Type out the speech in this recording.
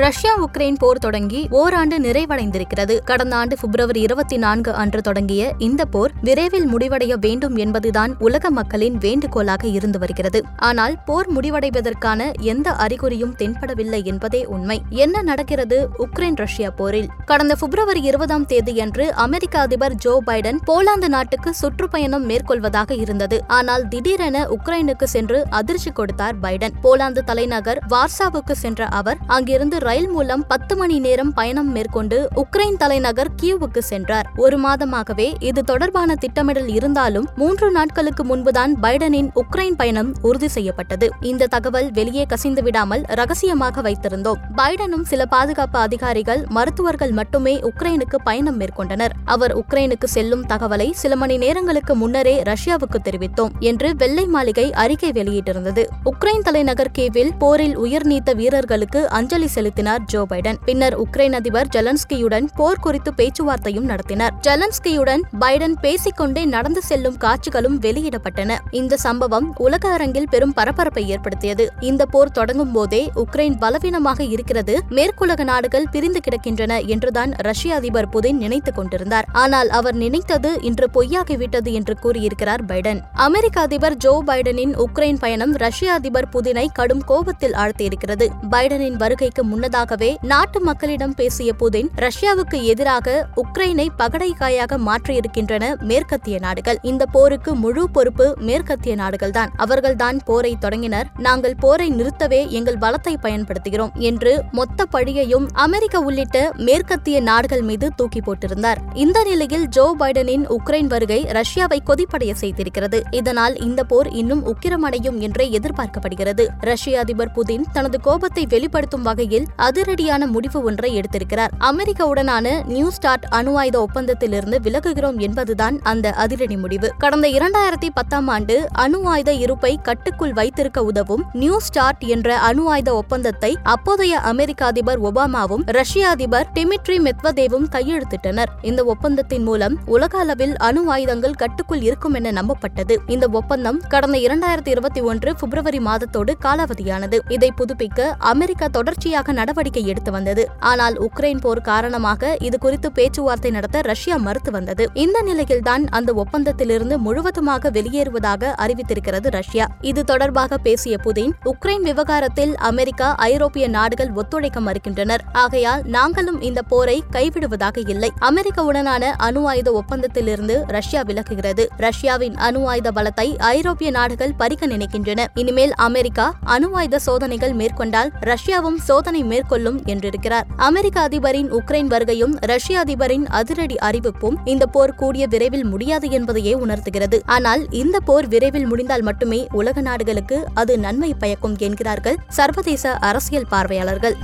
Russia Ukraine போர் தொடங்கி ஓராண்டு நிறைவடைந்திருக்கிறது. கடந்த ஆண்டு பிப்ரவரி இருபத்தி நான்கு அன்று தொடங்கிய இந்த போர் விரைவில் முடிவடைய வேண்டும் என்பதுதான் உலக மக்களின் வேண்டுகோளாக இருந்து வருகிறது. ஆனால் போர் முடிவடைவதற்கான எந்த அறிகுறியும் தென்படவில்லை என்பதே உண்மை. என்ன நடக்கிறது உக்ரைன் ரஷ்யா போரில்? கடந்த பிப்ரவரி இருபதாம் தேதியன்று அமெரிக்க அதிபர் ஜோ பைடன் போலாந்து நாட்டுக்கு சுற்றுப்பயணம் மேற்கொள்வதாக இருந்தது. ஆனால் திடீரென உக்ரைனுக்கு சென்று அதிர்ச்சி கொடுத்தார் பைடன். போலாந்து தலைநகர் வார்சாவுக்கு சென்ற அவர் அங்கிருந்து ரயில் மூலம் பத்து மணி நேரம் பயணம் மேற்கொண்டு உக்ரைன் தலைநகர் கியூவுக்கு சென்றார். ஒரு மாதமாகவே இது தொடர்பான திட்டமிடல் இருந்தாலும் மூன்று நாட்களுக்கு முன்புதான் பைடனின் உக்ரைன் பயணம் உறுதி செய்யப்பட்டது. இந்த தகவல் வெளியே கசிந்து விடாமல் ரகசியமாக வைத்திருந்தோம். பைடனும் சில பாதுகாப்பு அதிகாரிகள் மருத்துவர்கள் மட்டுமே உக்ரைனுக்கு பயணம் மேற்கொண்டனர். அவர் உக்ரைனுக்கு செல்லும் தகவலை சில மணி நேரங்களுக்கு முன்னரே ரஷ்யாவுக்கு தெரிவித்தோம் என்று வெள்ளை மாளிகை அறிக்கை வெளியிட்டிருந்தது. உக்ரைன் தலைநகர் கேவில் போரில் உயிர் நீத்த வீரர்களுக்கு அஞ்சலி நடத்தினார் ஜோ பைடன். பின்னர் உக்ரைன் அதிபர் ஜெலன்ஸ்கியுடன் போர் குறித்து பேச்சுவார்த்தையும் நடத்தினார். ஜெலன்ஸ்கியுடன் பைடன் பேசிக்கொண்டே நடந்து செல்லும் காட்சிகளும் வெளியிடப்பட்டன. இந்த சம்பவம் உலக அரங்கில் பெரும் பரபரப்பை ஏற்படுத்தியது. இந்த போர் தொடங்கும் போதே உக்ரைன் பலவீனமாக இருக்கிறது மேற்குலக நாடுகள் பிரிந்து கிடக்கின்றன என்றுதான் ரஷ்ய அதிபர் புதின் நினைத்துக் கொண்டிருந்தார். ஆனால் அவர் நினைத்தது இன்று பொய்யாகிவிட்டது என்று கூறியிருக்கிறார் பைடன். அமெரிக்க அதிபர் ஜோ பைடனின் உக்ரைன் பயணம் ரஷ்ய அதிபர் புதினை கடும் கோபத்தில் ஆழ்த்தியிருக்கிறது. பைடனின் வருகைக்கு முன்னதாகவே நாட்டு மக்களிடம் பேசிய புதின் ரஷ்யாவுக்கு எதிராக உக்ரைனை பகடைக்காயாக மாற்றியிருக்கின்றன மேற்கத்திய நாடுகள். இந்த போருக்கு முழு பொறுப்பு மேற்கத்திய நாடுகள்தான். அவர்கள்தான் போரை தொடங்கினர். நாங்கள் போரை நிறுத்தவே எங்கள் பலத்தை பயன்படுத்துகிறோம் என்று மொத்த பழியையும் அமெரிக்க உள்ளிட்ட மேற்கத்திய நாடுகள் மீது தூக்கி போட்டிருந்தார். இந்த நிலையில் ஜோ பைடனின் உக்ரைன் வருகை ரஷ்யாவை கொதிப்படைய செய்திருக்கிறது. இதனால் இந்த போர் இன்னும் உக்கிரமடையும் என்றே எதிர்பார்க்கப்படுகிறது. ரஷ்ய அதிபர் புதின் தனது கோபத்தை வெளிப்படுத்தும் வகையில் அதிரடியான முடிவு ஒன்றை எடுத்திருக்கிறார். அமெரிக்காவுடனான நியூ ஸ்டார்ட் அணு ஆயுத ஒப்பந்தத்திலிருந்து விலகுகிறோம் என்பதுதான் அந்த அதிரடி முடிவு. கடந்த இரண்டாயிரத்தி பத்தாம் ஆண்டு அணு ஆயுத இருப்பை கட்டுக்குள் வைத்திருக்க உதவும் நியூ ஸ்டார்ட் என்ற அணு ஆயுத ஒப்பந்தத்தை அப்போதைய அமெரிக்க அதிபர் ஒபாமாவும் ரஷ்ய அதிபர் டிமிட்ரி மெத்வதேவும் கையெழுத்திட்டனர். இந்த ஒப்பந்தத்தின் மூலம் உலக அளவில் அணு ஆயுதங்கள் கட்டுக்குள் இருக்கும் என நம்பப்பட்டது. இந்த ஒப்பந்தம் கடந்த இரண்டாயிரத்தி இருபத்தி ஒன்று பிப்ரவரி மாதத்தோடு காலாவதியானது. இதை புதுப்பிக்க அமெரிக்கா தொடர்ச்சியாக நடவடிக்கை எடுத்து வந்தது. ஆனால் உக்ரைன் போர் காரணமாக இது குறித்து பேச்சுவார்த்தை நடத்த ரஷ்யா மறுத்து வந்தது. இந்த நிலையில்தான் அந்த ஒப்பந்தத்திலிருந்து முழுவதுமாக வெளியேறுவதாக அறிவித்திருக்கிறது ரஷ்யா. இது தொடர்பாக பேசிய புதின் உக்ரைன் விவகாரத்தில் அமெரிக்கா ஐரோப்பிய நாடுகள் ஒத்துழைக்க மறுக்கின்றனர். ஆகையால் நாங்களும் இந்த போரை கைவிடுவதாக இல்லை. அமெரிக்காவுடனான அணு ஆயுத ஒப்பந்தத்திலிருந்து ரஷ்யா விலகுகிறது. ரஷ்யாவின் அணு ஆயுத பலத்தை ஐரோப்பிய நாடுகள் பறிக்க நினைக்கின்றன. இனிமேல் அமெரிக்கா அணு ஆயுத சோதனைகள் மேற்கொண்டால் ரஷ்யாவும் சோதனை மேற்கொள்ளும் என்றிருக்கிறார். அமெரிக்க அதிபரின் உக்ரைன் வருகையும் ரஷ்ய அதிபரின் அதிரடி அறிவிப்பும் இந்த போர் கூடிய விரைவில் முடியாது என்பதையே உணர்த்துகிறது. ஆனால் இந்த போர் விரைவில் முடிந்தால் மட்டுமே உலக நாடுகளுக்கு அது நன்மை பயக்கும் என்கிறார்கள் சர்வதேச அரசியல் பார்வையாளர்கள்.